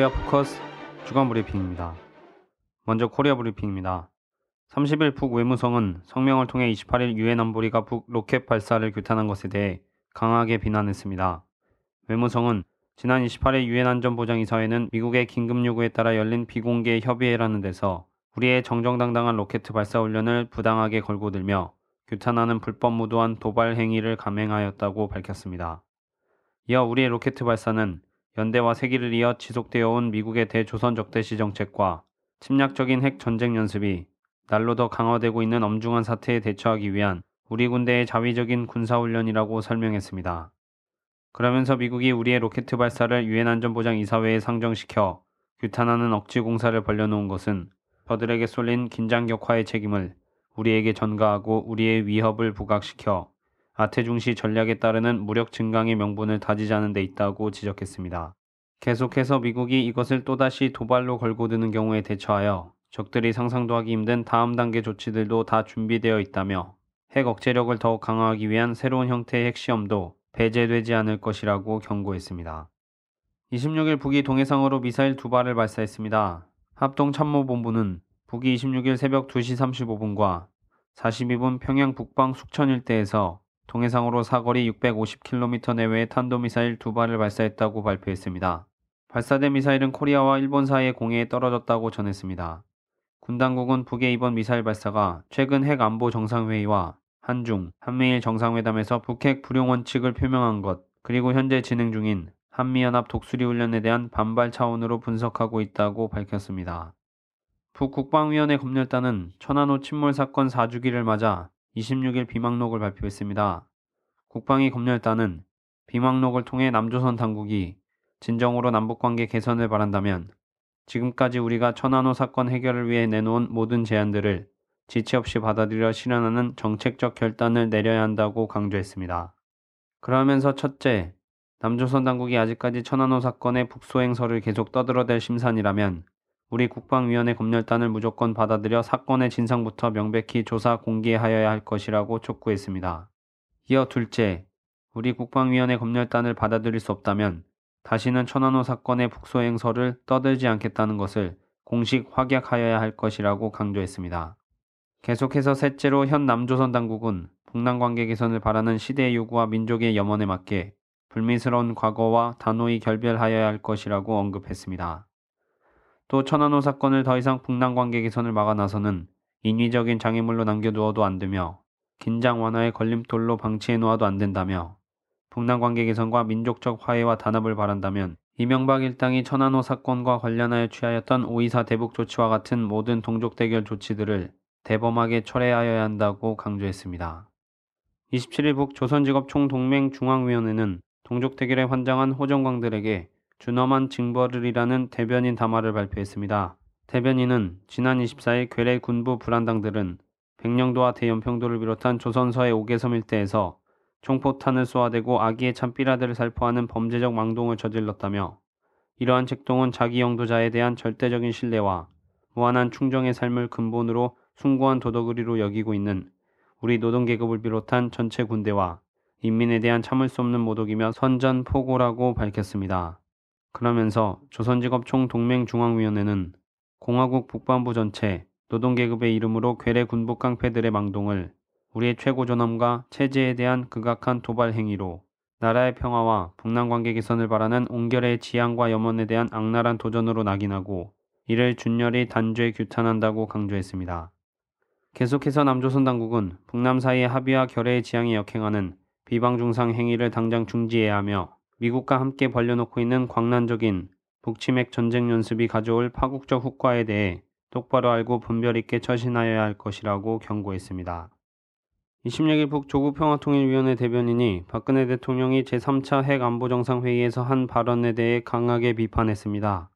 코리아 포커스 주간 브리핑입니다. 먼저 코리아 브리핑입니다. 30일 북 외무성은 성명을 통해 28일 유엔 안보리가 북 로켓 발사를 규탄한 것에 대해 강하게 비난했습니다. 외무성은 지난 28일 유엔 안전보장이사회는 미국의 긴급 요구에 따라 열린 비공개 협의회라는 데서 우리의 정정당당한 로켓 발사 훈련을 부당하게 걸고 들며 규탄하는 불법 무도한 도발 행위를 감행하였다고 밝혔습니다. 이어 우리의 로켓 발사는 연대와 세기를 이어 지속되어 온 미국의 대조선 적대시 정책과 침략적인 핵 전쟁 연습이 날로 더 강화되고 있는 엄중한 사태에 대처하기 위한 우리 군대의 자위적인 군사훈련이라고 설명했습니다. 그러면서 미국이 우리의 로켓 발사를 유엔 안전보장 이사회에 상정시켜 규탄하는 억지 공사를 벌려놓은 것은 저들에게 쏠린 긴장 격화의 책임을 우리에게 전가하고 우리의 위협을 부각시켜 아태중시 전략에 따르는 무력 증강의 명분을 다지자는 데 있다고 지적했습니다. 계속해서 미국이 이것을 또다시 도발로 걸고 드는 경우에 대처하여 적들이 상상도 하기 힘든 다음 단계 조치들도 다 준비되어 있다며 핵 억제력을 더욱 강화하기 위한 새로운 형태의 핵시험도 배제되지 않을 것이라고 경고했습니다. 26일 북이 동해상으로 미사일 두 발을 발사했습니다. 합동참모본부는 북이 26일 새벽 2시 35분과 42분 평양 북방 숙천 일대에서 동해상으로 사거리 650km 내외의 탄도미사일 두 발을 발사했다고 발표했습니다. 발사된 미사일은 코리아와 일본 사이의 공해에 떨어졌다고 전했습니다. 군 당국은 북의 이번 미사일 발사가 최근 핵 안보 정상회의와 한중, 한미일 정상회담에서 북핵 불용 원칙을 표명한 것, 그리고 현재 진행 중인 한미연합 독수리 훈련에 대한 반발 차원으로 분석하고 있다고 밝혔습니다. 북국방위원회 검열단은 천안호 침몰 사건 4주기를 맞아 26일 비망록을 발표했습니다. 국방위 검열단은 비망록을 통해 남조선 당국이 진정으로 남북관계 개선을 바란다면 지금까지 우리가 천안호 사건 해결을 위해 내놓은 모든 제안들을 지체 없이 받아들여 실현하는 정책적 결단을 내려야 한다고 강조했습니다. 그러면서 첫째, 남조선 당국이 아직까지 천안호 사건의 북소 행서를 계속 떠들어댈 심산이라면 우리 국방위원회 검열단을 무조건 받아들여 사건의 진상부터 명백히 조사 공개하여야 할 것이라고 촉구했습니다. 이어 둘째, 우리 국방위원회 검열단을 받아들일 수 없다면 다시는 천안호 사건의 북소 행서를 떠들지 않겠다는 것을 공식 확약하여야 할 것이라고 강조했습니다. 계속해서 셋째로 현 남조선 당국은 북남 관계 개선을 바라는 시대의 요구와 민족의 염원에 맞게 불미스러운 과거와 단호히 결별하여야 할 것이라고 언급했습니다. 또 천안호 사건을 더 이상 북남 관계 개선을 막아 나서는 인위적인 장애물로 남겨두어도 안 되며 긴장 완화의 걸림돌로 방치해 놓아도 안 된다며 북남 관계 개선과 민족적 화해와 단합을 바란다면 이명박 일당이 천안호 사건과 관련하여 취하였던 5.24 대북 조치와 같은 모든 동족 대결 조치들을 대범하게 철회하여야 한다고 강조했습니다. 27일 북 조선직업 총동맹 중앙위원회는 동족 대결에 환장한 호정광들에게 준엄한 징벌을이라는 대변인 담화를 발표했습니다. 대변인은 지난 24일 괴뢰 군부 불안당들은 백령도와 대연평도를 비롯한 조선서의 오개섬 일대에서 총포탄을 쏘아대고 아기의 참삐라들을 살포하는 범죄적 망동을 저질렀다며 이러한 책동은 자기 영도자에 대한 절대적인 신뢰와 무한한 충정의 삶을 근본으로 숭고한 도덕의리로 여기고 있는 우리 노동계급을 비롯한 전체 군대와 인민에 대한 참을 수 없는 모독이며 선전포고라고 밝혔습니다. 그러면서 조선직업총 동맹중앙위원회는 공화국 북반부 전체 노동계급의 이름으로 괴뢰 군부 깡패들의 망동을 우리의 최고 존엄과 체제에 대한 극악한 도발 행위로 나라의 평화와 북남 관계 개선을 바라는 옹결의 지향과 염원에 대한 악랄한 도전으로 낙인하고 이를 준열히 단죄 규탄한다고 강조했습니다. 계속해서 남조선 당국은 북남 사이의 합의와 결의의 지향에 역행하는 비방중상 행위를 당장 중지해야 하며 미국과 함께 벌려놓고 있는 광란적인 북침핵 전쟁 연습이 가져올 파국적 후과에 대해 똑바로 알고 분별 있게 처신하여야 할 것이라고 경고했습니다. 26일 북조국평화통일위원회 대변인이 박근혜 대통령이 제3차 핵안보정상회의에서 한 발언에 대해 강하게 비판했습니다.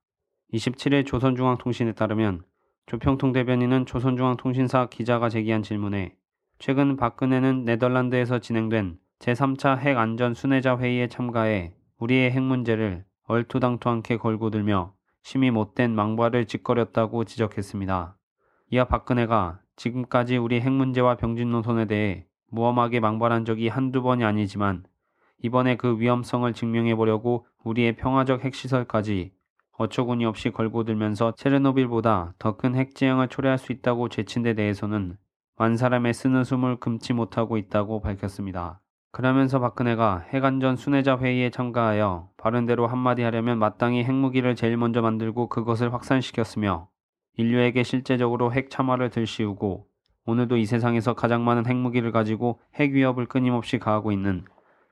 27일 조선중앙통신에 따르면 조평통 대변인은 조선중앙통신사 기자가 제기한 질문에 최근 박근혜는 네덜란드에서 진행된 제3차 핵안전 순회자 회의에 참가해 우리의 핵 문제를 얼토당토 않게 걸고 들며 심히 못된 망발을 짓거렸다고 지적했습니다. 이어 박근혜가 지금까지 우리 핵 문제와 병진 노선에 대해 무엄하게 망발한 적이 한두 번이 아니지만 이번에 그 위험성을 증명해 보려고 우리의 평화적 핵시설까지 어처구니 없이 걸고 들면서 체르노빌보다 더 큰 핵재앙을 초래할 수 있다고 제친 데 대해서는 만 사람의 쓰는 숨을 금치 못하고 있다고 밝혔습니다. 그러면서 박근혜가 핵안전 순회자 회의에 참가하여 바른대로 한마디 하려면 마땅히 핵무기를 제일 먼저 만들고 그것을 확산시켰으며 인류에게 실제적으로 핵 참화를 들씌우고 오늘도 이 세상에서 가장 많은 핵무기를 가지고 핵 위협을 끊임없이 가하고 있는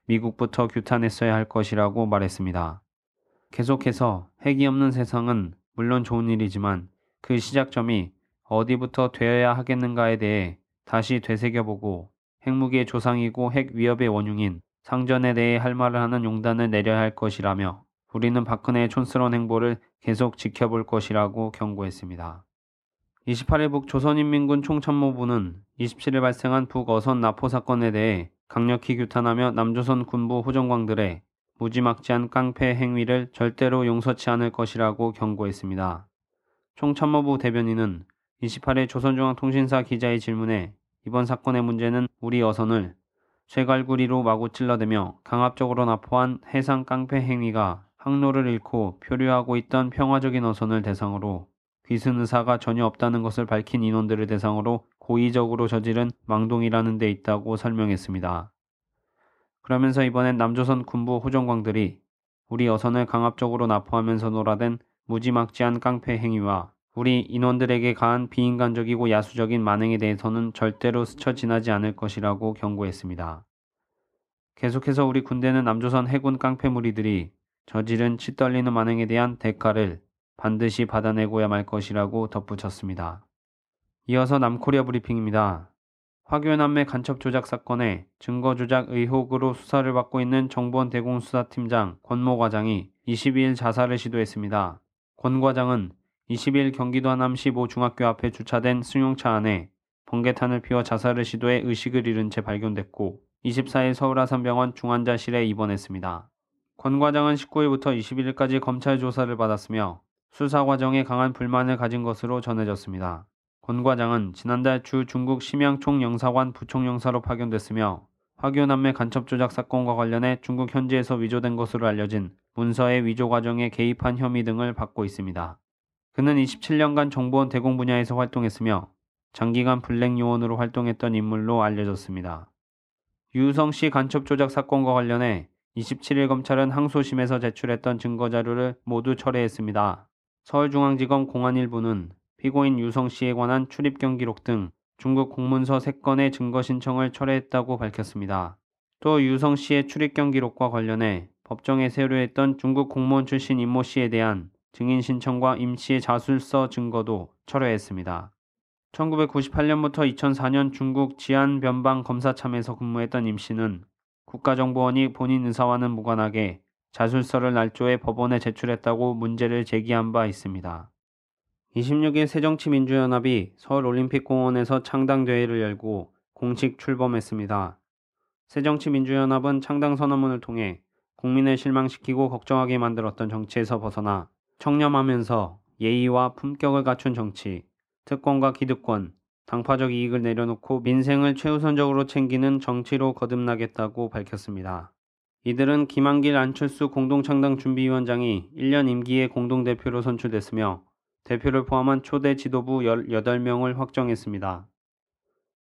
미국부터 규탄했어야 할 것이라고 말했습니다. 계속해서 핵이 없는 세상은 물론 좋은 일이지만 그 시작점이 어디부터 되어야 하겠는가에 대해 다시 되새겨보고 핵무기의 조상이고 핵 위협의 원흉인 상전에 대해 할 말을 하는 용단을 내려야 할 것이라며 우리는 박근혜의 촌스러운 행보를 계속 지켜볼 것이라고 경고했습니다. 28일 북 조선인민군 총참모부는 27일 발생한 북어선 나포 사건에 대해 강력히 규탄하며 남조선 군부 후정광들의 무지막지한 깡패 행위를 절대로 용서치 않을 것이라고 경고했습니다. 총참모부 대변인은 28일 조선중앙통신사 기자의 질문에 이번 사건의 문제는 우리 어선을 쇠갈구리로 마구 찔러대며 강압적으로 납포한 해상 깡패 행위가 항로를 잃고 표류하고 있던 평화적인 어선을 대상으로 귀순 의사가 전혀 없다는 것을 밝힌 인원들을 대상으로 고의적으로 저지른 망동이라는 데 있다고 설명했습니다. 그러면서 이번엔 남조선 군부 호정광들이 우리 어선을 강압적으로 납포하면서 놀아댄 무지막지한 깡패 행위와 우리 인원들에게 가한 비인간적이고 야수적인 만행에 대해서는 절대로 스쳐 지나지 않을 것이라고 경고했습니다. 계속해서 우리 군대는 남조선 해군 깡패 무리들이 저지른 치떨리는 만행에 대한 대가를 반드시 받아내고야 말 것이라고 덧붙였습니다. 이어서 남코리아 브리핑입니다. 화교남매 간첩 조작 사건의 증거 조작 의혹으로 수사를 받고 있는 정보원 대공수사팀장 권모 과장이 22일 자살을 시도했습니다. 권 과장은 20일 경기도 하남시 모 중학교 앞에 주차된 승용차 안에 번개탄을 피워 자살을 시도해 의식을 잃은 채 발견됐고 24일 서울 아산병원 중환자실에 입원했습니다. 권 과장은 19일부터 21일까지 검찰 조사를 받았으며 수사 과정에 강한 불만을 가진 것으로 전해졌습니다. 권 과장은 지난달 주 중국 심양 총 영사관 부총영사로 파견됐으며 화교 남매 간첩 조작 사건과 관련해 중국 현지에서 위조된 것으로 알려진 문서의 위조 과정에 개입한 혐의 등을 받고 있습니다. 그는 27년간 정보원 대공 분야에서 활동했으며 장기간 블랙 요원으로 활동했던 인물로 알려졌습니다. 유성 씨 간첩 조작 사건과 관련해 27일 검찰은 항소심에서 제출했던 증거자료를 모두 철회했습니다. 서울중앙지검 공안일부는 피고인 유성 씨에 관한 출입 경기록 등 중국 공문서 3건의 증거 신청을 철회했다고 밝혔습니다. 또 유성 씨의 출입 경기록과 관련해 법정에 세료했던 중국 공무원 출신 임모 씨에 대한 증인 신청과 임 씨의 자술서 증거도 철회했습니다. 1998년부터 2004년 중국 지안 변방 검사참에서 근무했던 임 씨는 국가정보원이 본인 의사와는 무관하게 자술서를 날조해 법원에 제출했다고 문제를 제기한 바 있습니다. 26일 새정치민주연합이 서울올림픽공원에서 창당대회를 열고 공식 출범했습니다. 새정치민주연합은 창당 선언문을 통해 국민을 실망시키고 걱정하게 만들었던 정치에서 벗어나 청렴하면서 예의와 품격을 갖춘 정치, 특권과 기득권, 당파적 이익을 내려놓고 민생을 최우선적으로 챙기는 정치로 거듭나겠다고 밝혔습니다. 이들은 김한길 안철수 공동창당 준비위원장이 1년 임기의 공동대표로 선출됐으며 대표를 포함한 초대 지도부 18명을 확정했습니다.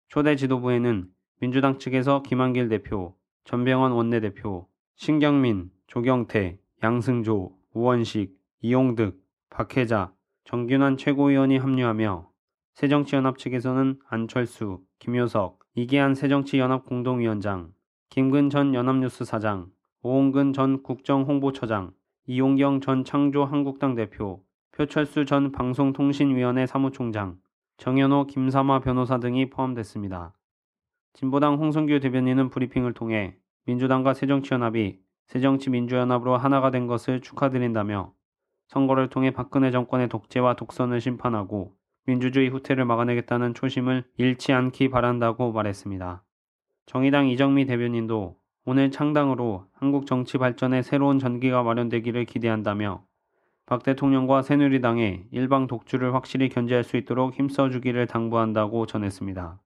초대 지도부에는 민주당 측에서 김한길 대표, 전병헌 원내대표, 신경민, 조경태, 양승조, 우원식, 이용득, 박혜자, 정균환 최고위원이 합류하며 새정치연합 측에서는 안철수, 김효석, 이계한 새정치연합 공동위원장, 김근 전 연합뉴스 사장, 오홍근 전 국정홍보처장, 이용경 전 창조 한국당 대표, 표철수 전 방송통신위원회 사무총장, 정현호 김삼화 변호사 등이 포함됐습니다. 진보당 홍성규 대변인은 브리핑을 통해 민주당과 새정치연합이 새정치민주연합으로 하나가 된 것을 축하드린다며 선거를 통해 박근혜 정권의 독재와 독선을 심판하고 민주주의 후퇴를 막아내겠다는 초심을 잃지 않기 바란다고 말했습니다. 정의당 이정미 대변인도 오늘 창당으로 한국 정치 발전에 새로운 전기가 마련되기를 기대한다며 박 대통령과 새누리당의 일방 독주를 확실히 견제할 수 있도록 힘써주기를 당부한다고 전했습니다.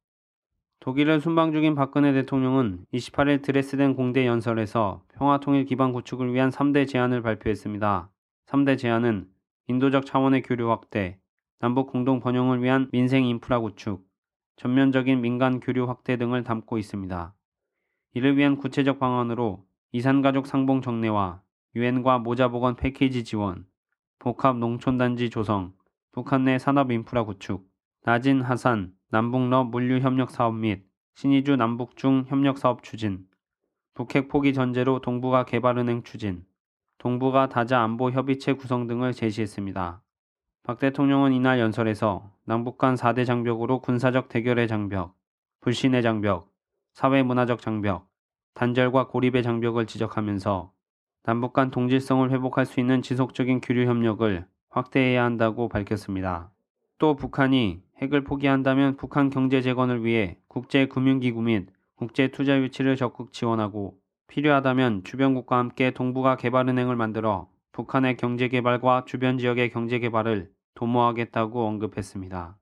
독일을 순방 중인 박근혜 대통령은 28일 드레스덴 공대 연설에서 평화통일 기반 구축을 위한 3대 제안을 발표했습니다. 3대 제안은 인도적 차원의 교류 확대, 남북 공동 번영을 위한 민생 인프라 구축, 전면적인 민간 교류 확대 등을 담고 있습니다. 이를 위한 구체적 방안으로 이산가족 상봉 정례와 유엔과 모자보건 패키지 지원, 복합 농촌단지 조성, 북한 내 산업 인프라 구축, 나진 하산, 남북러 물류 협력 사업 및 신의주 남북중 협력 사업 추진, 북핵 포기 전제로 동북아 개발은행 추진, 동북아 다자 안보 협의체 구성 등을 제시했습니다. 박 대통령은 이날 연설에서 남북 간 4대 장벽으로 군사적 대결의 장벽, 불신의 장벽, 사회문화적 장벽, 단절과 고립의 장벽을 지적하면서 남북 간 동질성을 회복할 수 있는 지속적인 교류 협력을 확대해야 한다고 밝혔습니다. 또 북한이 핵을 포기한다면 북한 경제 재건을 위해 국제금융기구 및 국제투자 유치를 적극 지원하고 필요하다면 주변국과 함께 동북아 개발은행을 만들어 북한의 경제 개발과 주변 지역의 경제 개발을 도모하겠다고 언급했습니다.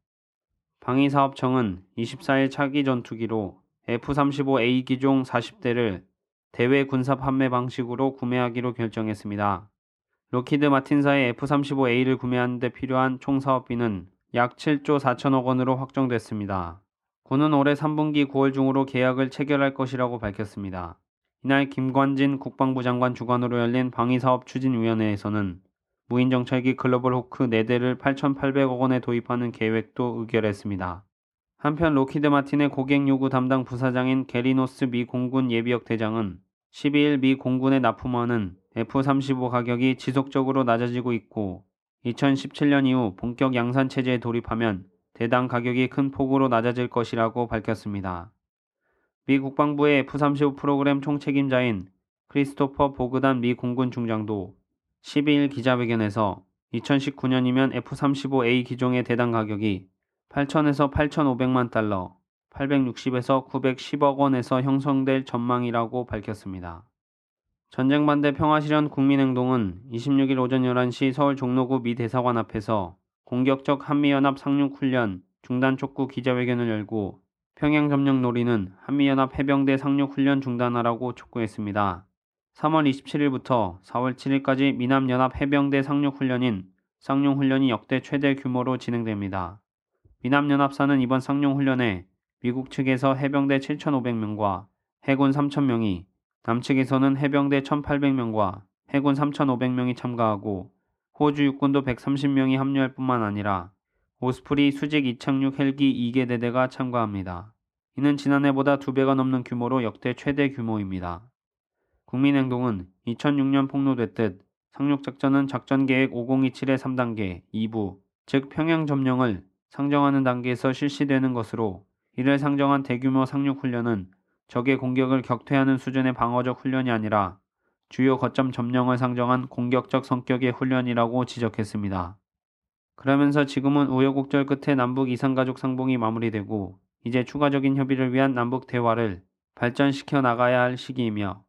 방위사업청은 24일 차기 전투기로 F-35A 기종 40대를 대외 군사 판매 방식으로 구매하기로 결정했습니다. 로키드 마틴사의 F-35A를 구매하는 데 필요한 총 사업비는 약 7조 4천억 원으로 확정됐습니다. 군은 올해 3분기 9월 중으로 계약을 체결할 것이라고 밝혔습니다. 이날 김관진 국방부 장관 주관으로 열린 방위사업 추진위원회에서는 무인정찰기 글로벌 호크 4대를 8,800억 원에 도입하는 계획도 의결했습니다. 한편 록히드 마틴의 고객 요구 담당 부사장인 게리 노스 미 공군 예비역 대장은 12일 미 공군에 납품하는 F-35 가격이 지속적으로 낮아지고 있고 2017년 이후 본격 양산 체제에 돌입하면 대당 가격이 큰 폭으로 낮아질 것이라고 밝혔습니다. 미 국방부의 F-35 프로그램 총책임자인 크리스토퍼 보그단 미 공군 중장도 12일 기자회견에서 2019년이면 F-35A 기종의 대당 가격이 8천에서 8,500만 달러, 860에서 910억 원에서 형성될 전망이라고 밝혔습니다. 전쟁 반대 평화 실현 국민행동은 26일 오전 11시 서울 종로구 미 대사관 앞에서 공격적 한미연합 상륙훈련 중단 촉구 기자회견을 열고 평양 점령 놀이는 한미연합 해병대 상륙 훈련 중단하라고 촉구했습니다. 3월 27일부터 4월 7일까지 미남연합 해병대 상륙 훈련인 쌍용 훈련이 역대 최대 규모로 진행됩니다. 미남연합사는 이번 쌍용 훈련에 미국 측에서 해병대 7,500명과 해군 3,000명이 남측에서는 해병대 1,800명과 해군 3,500명이 참가하고 호주 육군도 130명이 합류할 뿐만 아니라 오스프리 수직 이착륙 헬기 2개 대대가 참가합니다. 이는 지난해보다 2배가 넘는 규모로 역대 최대 규모입니다. 국민행동은 2006년 폭로됐듯 상륙작전은 작전계획 5027의 3단계 2부, 즉 평양 점령을 상정하는 단계에서 실시되는 것으로 이를 상정한 대규모 상륙훈련은 적의 공격을 격퇴하는 수준의 방어적 훈련이 아니라 주요 거점 점령을 상정한 공격적 성격의 훈련이라고 지적했습니다. 그러면서 지금은 우여곡절 끝에 남북 이산가족 상봉이 마무리되고 이제 추가적인 협의를 위한 남북 대화를 발전시켜 나가야 할 시기이며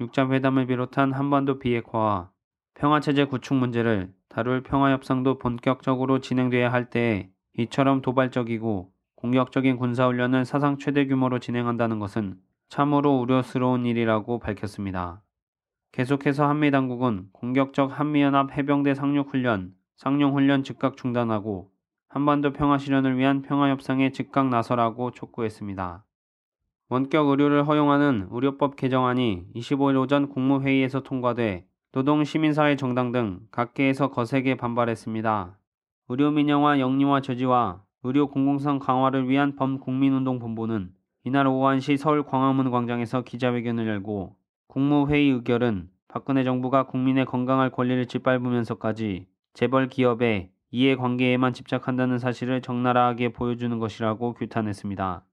6자 회담을 비롯한 한반도 비핵화와 평화체제 구축 문제를 다룰 평화협상도 본격적으로 진행돼야 할 때에 이처럼 도발적이고 공격적인 군사훈련을 사상 최대 규모로 진행한다는 것은 참으로 우려스러운 일이라고 밝혔습니다. 계속해서 한미 당국은 공격적 한미연합 해병대 상륙훈련, 상용 훈련 즉각 중단하고 한반도 평화 실현을 위한 평화 협상에 즉각 나서라고 촉구했습니다. 원격 의료를 허용하는 의료법 개정안이 25일 오전 국무회의에서 통과돼 노동 시민사회 정당 등 각계에서 거세게 반발했습니다. 의료 민영화 영리화 저지와 의료 공공성 강화를 위한 범국민운동본부는 이날 오후 1시 서울 광화문 광장에서 기자회견을 열고 국무회의 의결은 박근혜 정부가 국민의 건강할 권리를 짓밟으면서까지 재벌 기업의 이해관계에만 집착한다는 사실을 적나라하게 보여주는 것이라고 규탄했습니다.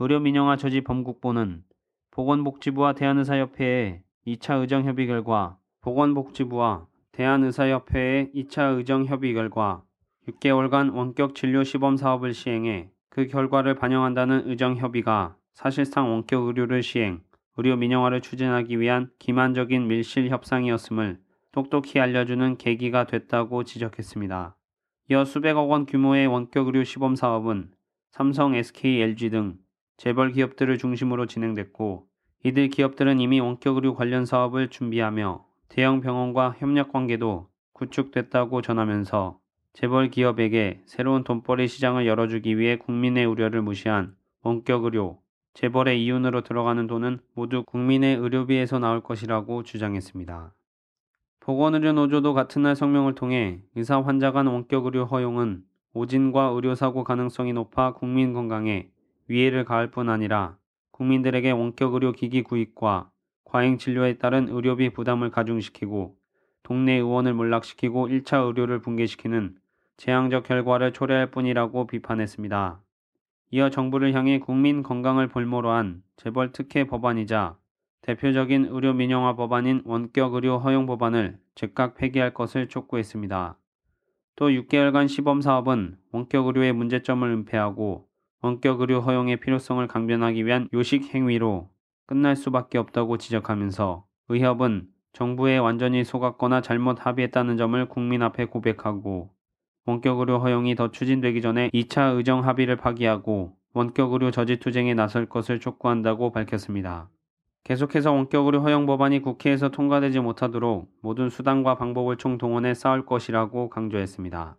의료민영화 저지 범국보는 보건복지부와 대한의사협회의 2차 의정협의 결과 보건복지부와 대한의사협회의 2차 의정협의 결과 6개월간 원격 진료 시범 사업을 시행해 그 결과를 반영한다는 의정협의가 사실상 원격 의료를 시행, 의료 민영화를 추진하기 위한 기만적인 밀실 협상이었음을 똑똑히 알려주는 계기가 됐다고 지적했습니다. 이어 수백억 원 규모의 원격 의료 시범 사업은 삼성, SK, LG 등 재벌 기업들을 중심으로 진행됐고 이들 기업들은 이미 원격 의료 관련 사업을 준비하며 대형 병원과 협력 관계도 구축됐다고 전하면서 재벌 기업에게 새로운 돈벌이 시장을 열어주기 위해 국민의 우려를 무시한 원격 의료, 재벌의 이윤으로 들어가는 돈은 모두 국민의 의료비에서 나올 것이라고 주장했습니다. 보건의료 노조도 같은 날 성명을 통해 의사 환자 간 원격 의료 허용은 오진과 의료사고 가능성이 높아 국민 건강에 위해를 가할 뿐 아니라 국민들에게 원격 의료 기기 구입과 과잉 진료에 따른 의료비 부담을 가중시키고 동네 의원을 몰락시키고 1차 의료를 붕괴시키는 재앙적 결과를 초래할 뿐이라고 비판했습니다. 이어 정부를 향해 국민 건강을 볼모로 한 재벌 특혜 법안이자 대표적인 의료 민영화 법안인 원격 의료 허용 법안을 즉각 폐기할 것을 촉구했습니다. 또 6개월간 시범 사업은 원격 의료의 문제점을 은폐하고 원격 의료 허용의 필요성을 강변하기 위한 요식 행위로 끝날 수밖에 없다고 지적하면서 의협은 정부에 완전히 속았거나 잘못 합의했다는 점을 국민 앞에 고백하고 원격 의료 허용이 더 추진되기 전에 2차 의정 합의를 파기하고 원격 의료 저지 투쟁에 나설 것을 촉구한다고 밝혔습니다. 계속해서 원격 의료 허용 법안이 국회에서 통과되지 못하도록 모든 수단과 방법을 총동원해 싸울 것이라고 강조했습니다.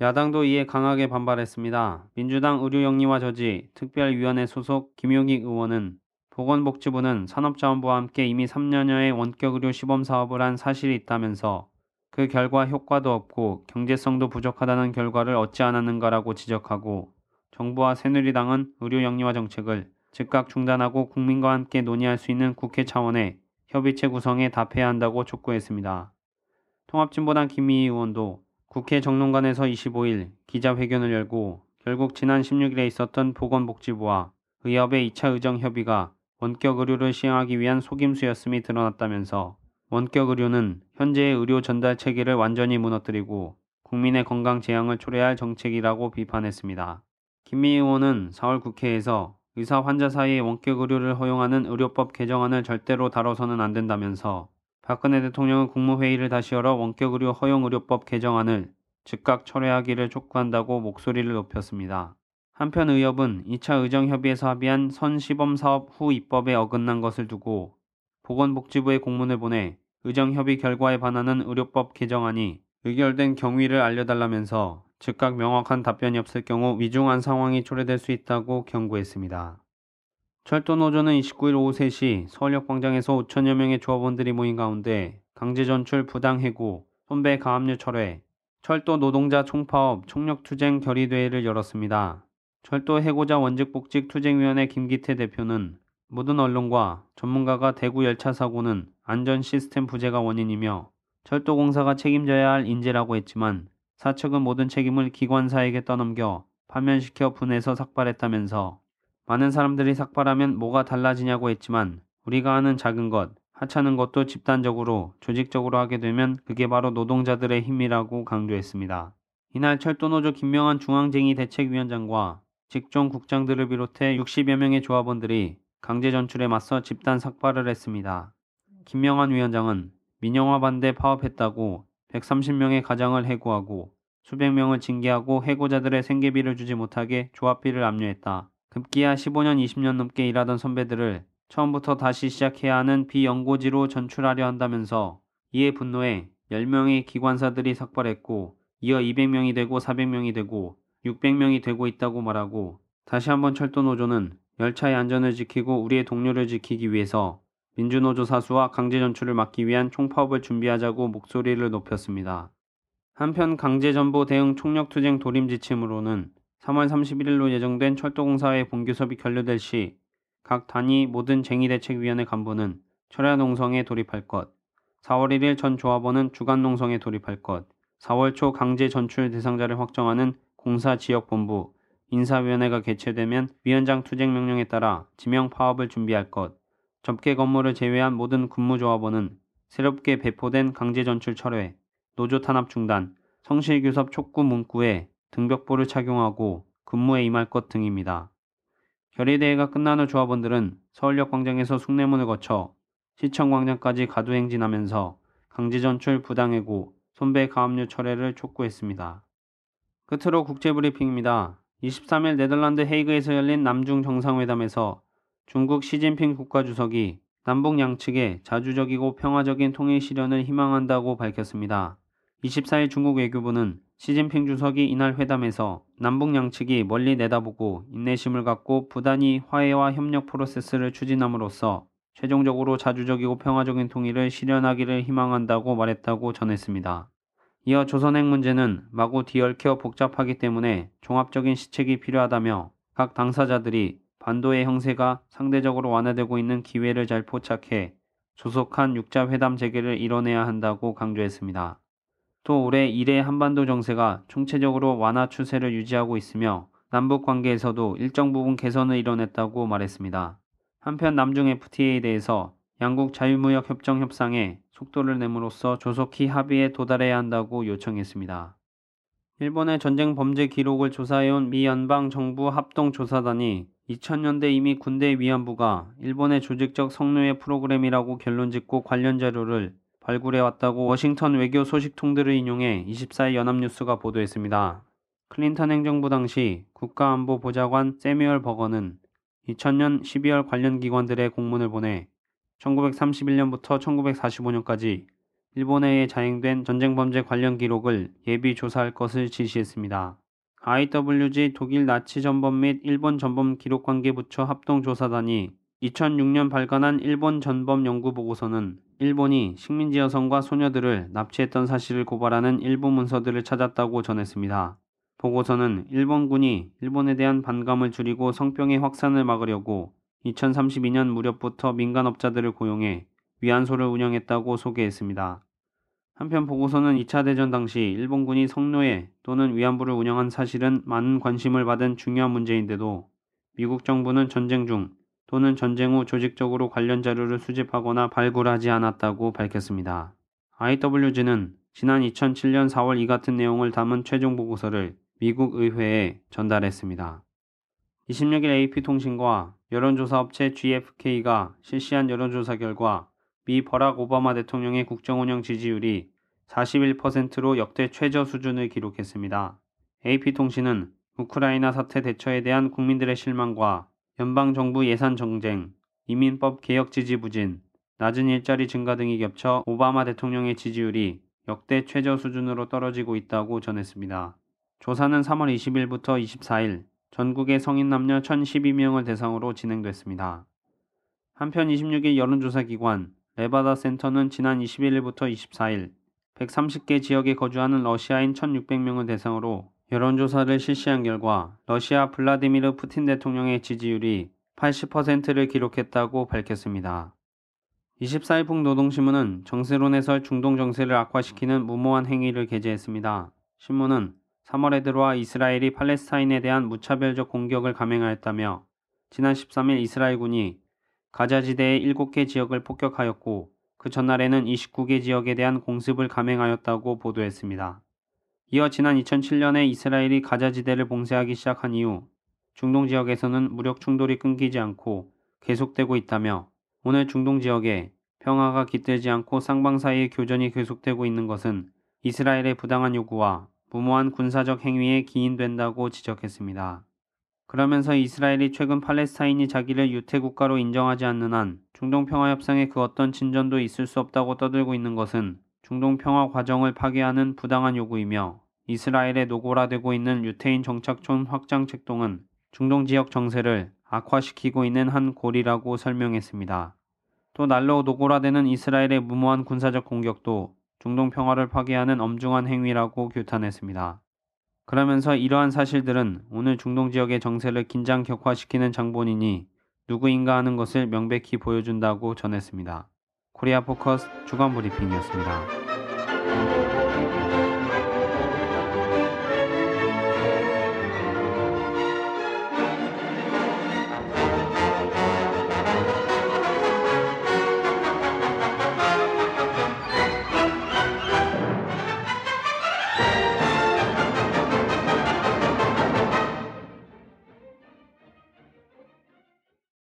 야당도 이에 강하게 반발했습니다. 민주당 의료영리화 저지 특별위원회 소속 김용익 의원은 보건복지부는 산업자원부와 함께 이미 3년여의 원격 의료 시범 사업을 한 사실이 있다면서 그 결과 효과도 없고 경제성도 부족하다는 결과를 얻지 않았는가라고 지적하고 정부와 새누리당은 의료 영리화 정책을 즉각 중단하고 국민과 함께 논의할 수 있는 국회 차원의 협의체 구성에 답해야 한다고 촉구했습니다. 통합진보당 김미희 의원도 국회 정론관에서 25일 기자회견을 열고 결국 지난 16일에 있었던 보건복지부와 의협의 2차 의정 협의가 원격 의료를 시행하기 위한 속임수였음이 드러났다면서 원격 의료는 현재의 의료 전달 체계를 완전히 무너뜨리고 국민의 건강 재앙을 초래할 정책이라고 비판했습니다. 김미희 의원은 4월 국회에서 의사 환자 사이의 원격 의료를 허용하는 의료법 개정안을 절대로 다뤄서는 안 된다면서 박근혜 대통령은 국무회의를 다시 열어 원격 의료 허용 의료법 개정안을 즉각 철회하기를 촉구한다고 목소리를 높였습니다. 한편 의협은 2차 의정협의에서 합의한 선시범 사업 후 입법에 어긋난 것을 두고 보건복지부에 공문을 보내 의정협의 결과에 반하는 의료법 개정안이 의결된 경위를 알려달라면서 즉각 명확한 답변이 없을 경우 위중한 상황이 초래될 수 있다고 경고했습니다. 철도노조는 29일 오후 3시 서울역 광장에서 5천여 명의 조합원들이 모인 가운데 강제전출 부당해고, 손배 가압류 철회, 철도 노동자 총파업 총력투쟁 결의대회를 열었습니다. 철도 해고자 원직복직 투쟁위원회 김기태 대표는 모든 언론과 전문가가 대구 열차 사고는 안전 시스템 부재가 원인이며 철도공사가 책임져야 할 인재라고 했지만 사측은 모든 책임을 기관사에게 떠넘겨 파면시켜 분해서 삭발했다면서 많은 사람들이 삭발하면 뭐가 달라지냐고 했지만 우리가 하는 작은 것, 하찮은 것도 집단적으로, 조직적으로 하게 되면 그게 바로 노동자들의 힘이라고 강조했습니다. 이날 철도노조 김명환 중앙쟁의 대책위원장과 직종 국장들을 비롯해 60여 명의 조합원들이 강제 전출에 맞서 집단 삭발을 했습니다. 김명환 위원장은 민영화 반대 파업했다고 130명의 가장을 해고하고 수백 명을 징계하고 해고자들의 생계비를 주지 못하게 조합비를 압류했다. 급기야 15년 20년 넘게 일하던 선배들을 처음부터 다시 시작해야 하는 비연고지로 전출하려 한다면서 이에 분노해 10명의 기관사들이 삭발했고 이어 200명이 되고 400명이 되고 600명이 되고 있다고 말하고 다시 한번 철도노조는 열차의 안전을 지키고 우리의 동료를 지키기 위해서 민주노조 사수와 강제 전출을 막기 위한 총파업을 준비하자고 목소리를 높였습니다. 한편 강제전보 대응 총력투쟁 도림 지침으로는 3월 31일로 예정된 철도공사의 본규 수업이 결렬될 시 각 단위 모든 쟁의대책위원회 간부는 철야 농성에 돌입할 것, 4월 1일 전 조합원은 주간 농성에 돌입할 것, 4월 초 강제 전출 대상자를 확정하는 공사 지역본부, 인사위원회가 개최되면 위원장 투쟁 명령에 따라 지명 파업을 준비할 것, 접계 건물을 제외한 모든 근무조합원은 새롭게 배포된 강제 전출 철회, 노조 탄압 중단, 성실 교섭 촉구 문구에 등벽보를 착용하고 근무에 임할 것 등입니다. 결의대회가 끝난 후 조합원들은 서울역 광장에서 숭례문을 거쳐 시청광장까지 가두행진하면서 강제 전출 부당해고 손배 가압류 철회를 촉구했습니다. 끝으로 국제브리핑입니다. 23일 네덜란드 헤이그에서 열린 남중 정상회담에서 중국 시진핑 국가주석이 남북 양측에 자주적이고 평화적인 통일 실현을 희망한다고 밝혔습니다. 24일 중국 외교부는 시진핑 주석이 이날 회담에서 남북 양측이 멀리 내다보고 인내심을 갖고 부단히 화해와 협력 프로세스를 추진함으로써 최종적으로 자주적이고 평화적인 통일을 실현하기를 희망한다고 말했다고 전했습니다. 이어 조선핵 문제는 마구 뒤얽혀 복잡하기 때문에 종합적인 시책이 필요하다며 각 당사자들이 반도의 형세가 상대적으로 완화되고 있는 기회를 잘 포착해 조속한 육자 회담 재개를 이뤄내야 한다고 강조했습니다. 또 올해 이래 한반도 정세가 총체적으로 완화 추세를 유지하고 있으며 남북 관계에서도 일정 부분 개선을 이뤄냈다고 말했습니다. 한편 남중 FTA에 대해서 양국 자유무역 협정 협상에 속도를 내므로써 조속히 합의에 도달해야 한다고 요청했습니다. 일본의 전쟁 범죄 기록을 조사해온 미 연방 정부 합동 조사단이 2000년대 이미 군대 위안부가 일본의 조직적 성노예 프로그램이라고 결론짓고 관련 자료를 발굴해왔다고 워싱턴 외교 소식통들을 인용해 24일 연합뉴스가 보도했습니다. 클린턴 행정부 당시 국가안보보좌관 세뮤얼 버거는 2000년 12월 관련 기관들의 공문을 보내 1931년부터 1945년까지 일본에 자행된 전쟁 범죄 관련 기록을 예비 조사할 것을 지시했습니다. IWG 독일 나치 전범 및 일본 전범 기록관계 부처 합동조사단이 2006년 발간한 일본 전범 연구 보고서는 일본이 식민지 여성과 소녀들을 납치했던 사실을 고발하는 일부 문서들을 찾았다고 전했습니다. 보고서는 일본군이 일본에 대한 반감을 줄이고 성병의 확산을 막으려고 2032년 무렵부터 민간업자들을 고용해 위안소를 운영했다고 소개했습니다. 한편 보고서는 2차 대전 당시 일본군이 성노예 또는 위안부를 운영한 사실은 많은 관심을 받은 중요한 문제인데도 미국 정부는 전쟁 중 또는 전쟁 후 조직적으로 관련 자료를 수집하거나 발굴하지 않았다고 밝혔습니다. IWG는 지난 2007년 4월 이 같은 내용을 담은 최종 보고서를 미국 의회에 전달했습니다. 26일 AP통신과 여론조사 업체 GFK가 실시한 여론조사 결과 미 버락 오바마 대통령의 국정 운영 지지율이 41%로 역대 최저 수준을 기록했습니다. AP통신은 우크라이나 사태 대처에 대한 국민들의 실망과 연방정부 예산 정쟁, 이민법 개혁 지지 부진, 낮은 일자리 증가 등이 겹쳐 오바마 대통령의 지지율이 역대 최저 수준으로 떨어지고 있다고 전했습니다. 조사는 3월 20일부터 24일 전국의 성인 남녀 1012명을 대상으로 진행됐습니다. 한편 26일 여론조사 기관 레바다 센터는 지난 21일부터 24일 130개 지역에 거주하는 러시아인 1600명을 대상으로 여론조사를 실시한 결과 러시아 블라디미르 푸틴 대통령의 지지율이 80%를 기록했다고 밝혔습니다. 24일 북노동신문은 정세론 해설 중동 정세를 악화시키는 무모한 행위를 게재했습니다. 신문은 3월에 들어와 이스라엘이 팔레스타인에 대한 무차별적 공격을 감행하였다며 지난 13일 이스라엘군이 가자지대의 7개 지역을 폭격하였고 그 전날에는 29개 지역에 대한 공습을 감행하였다고 보도했습니다. 이어 지난 2007년에 이스라엘이 가자지대를 봉쇄하기 시작한 이후 중동 지역에서는 무력 충돌이 끊기지 않고 계속되고 있다며 오늘 중동 지역에 평화가 깃들지 않고 쌍방 사이의 교전이 계속되고 있는 것은 이스라엘의 부당한 요구와 무모한 군사적 행위에 기인된다고 지적했습니다. 그러면서 이스라엘이 최근 팔레스타인이 자기를 유태 국가로 인정하지 않는 한 중동 평화 협상에 그 어떤 진전도 있을 수 없다고 떠들고 있는 것은 중동 평화 과정을 파괴하는 부당한 요구이며 이스라엘에 노골화되고 있는 유태인 정착촌 확장 책동은 중동 지역 정세를 악화시키고 있는 한 고리라고 설명했습니다. 또 날로 노골화되는 이스라엘의 무모한 군사적 공격도 중동 평화를 파괴하는 엄중한 행위라고 규탄했습니다. 그러면서 이러한 사실들은 오늘 중동 지역의 정세를 긴장 격화시키는 장본인이 누구인가 하는 것을 명백히 보여준다고 전했습니다. 코리아 포커스 주간 브리핑이었습니다.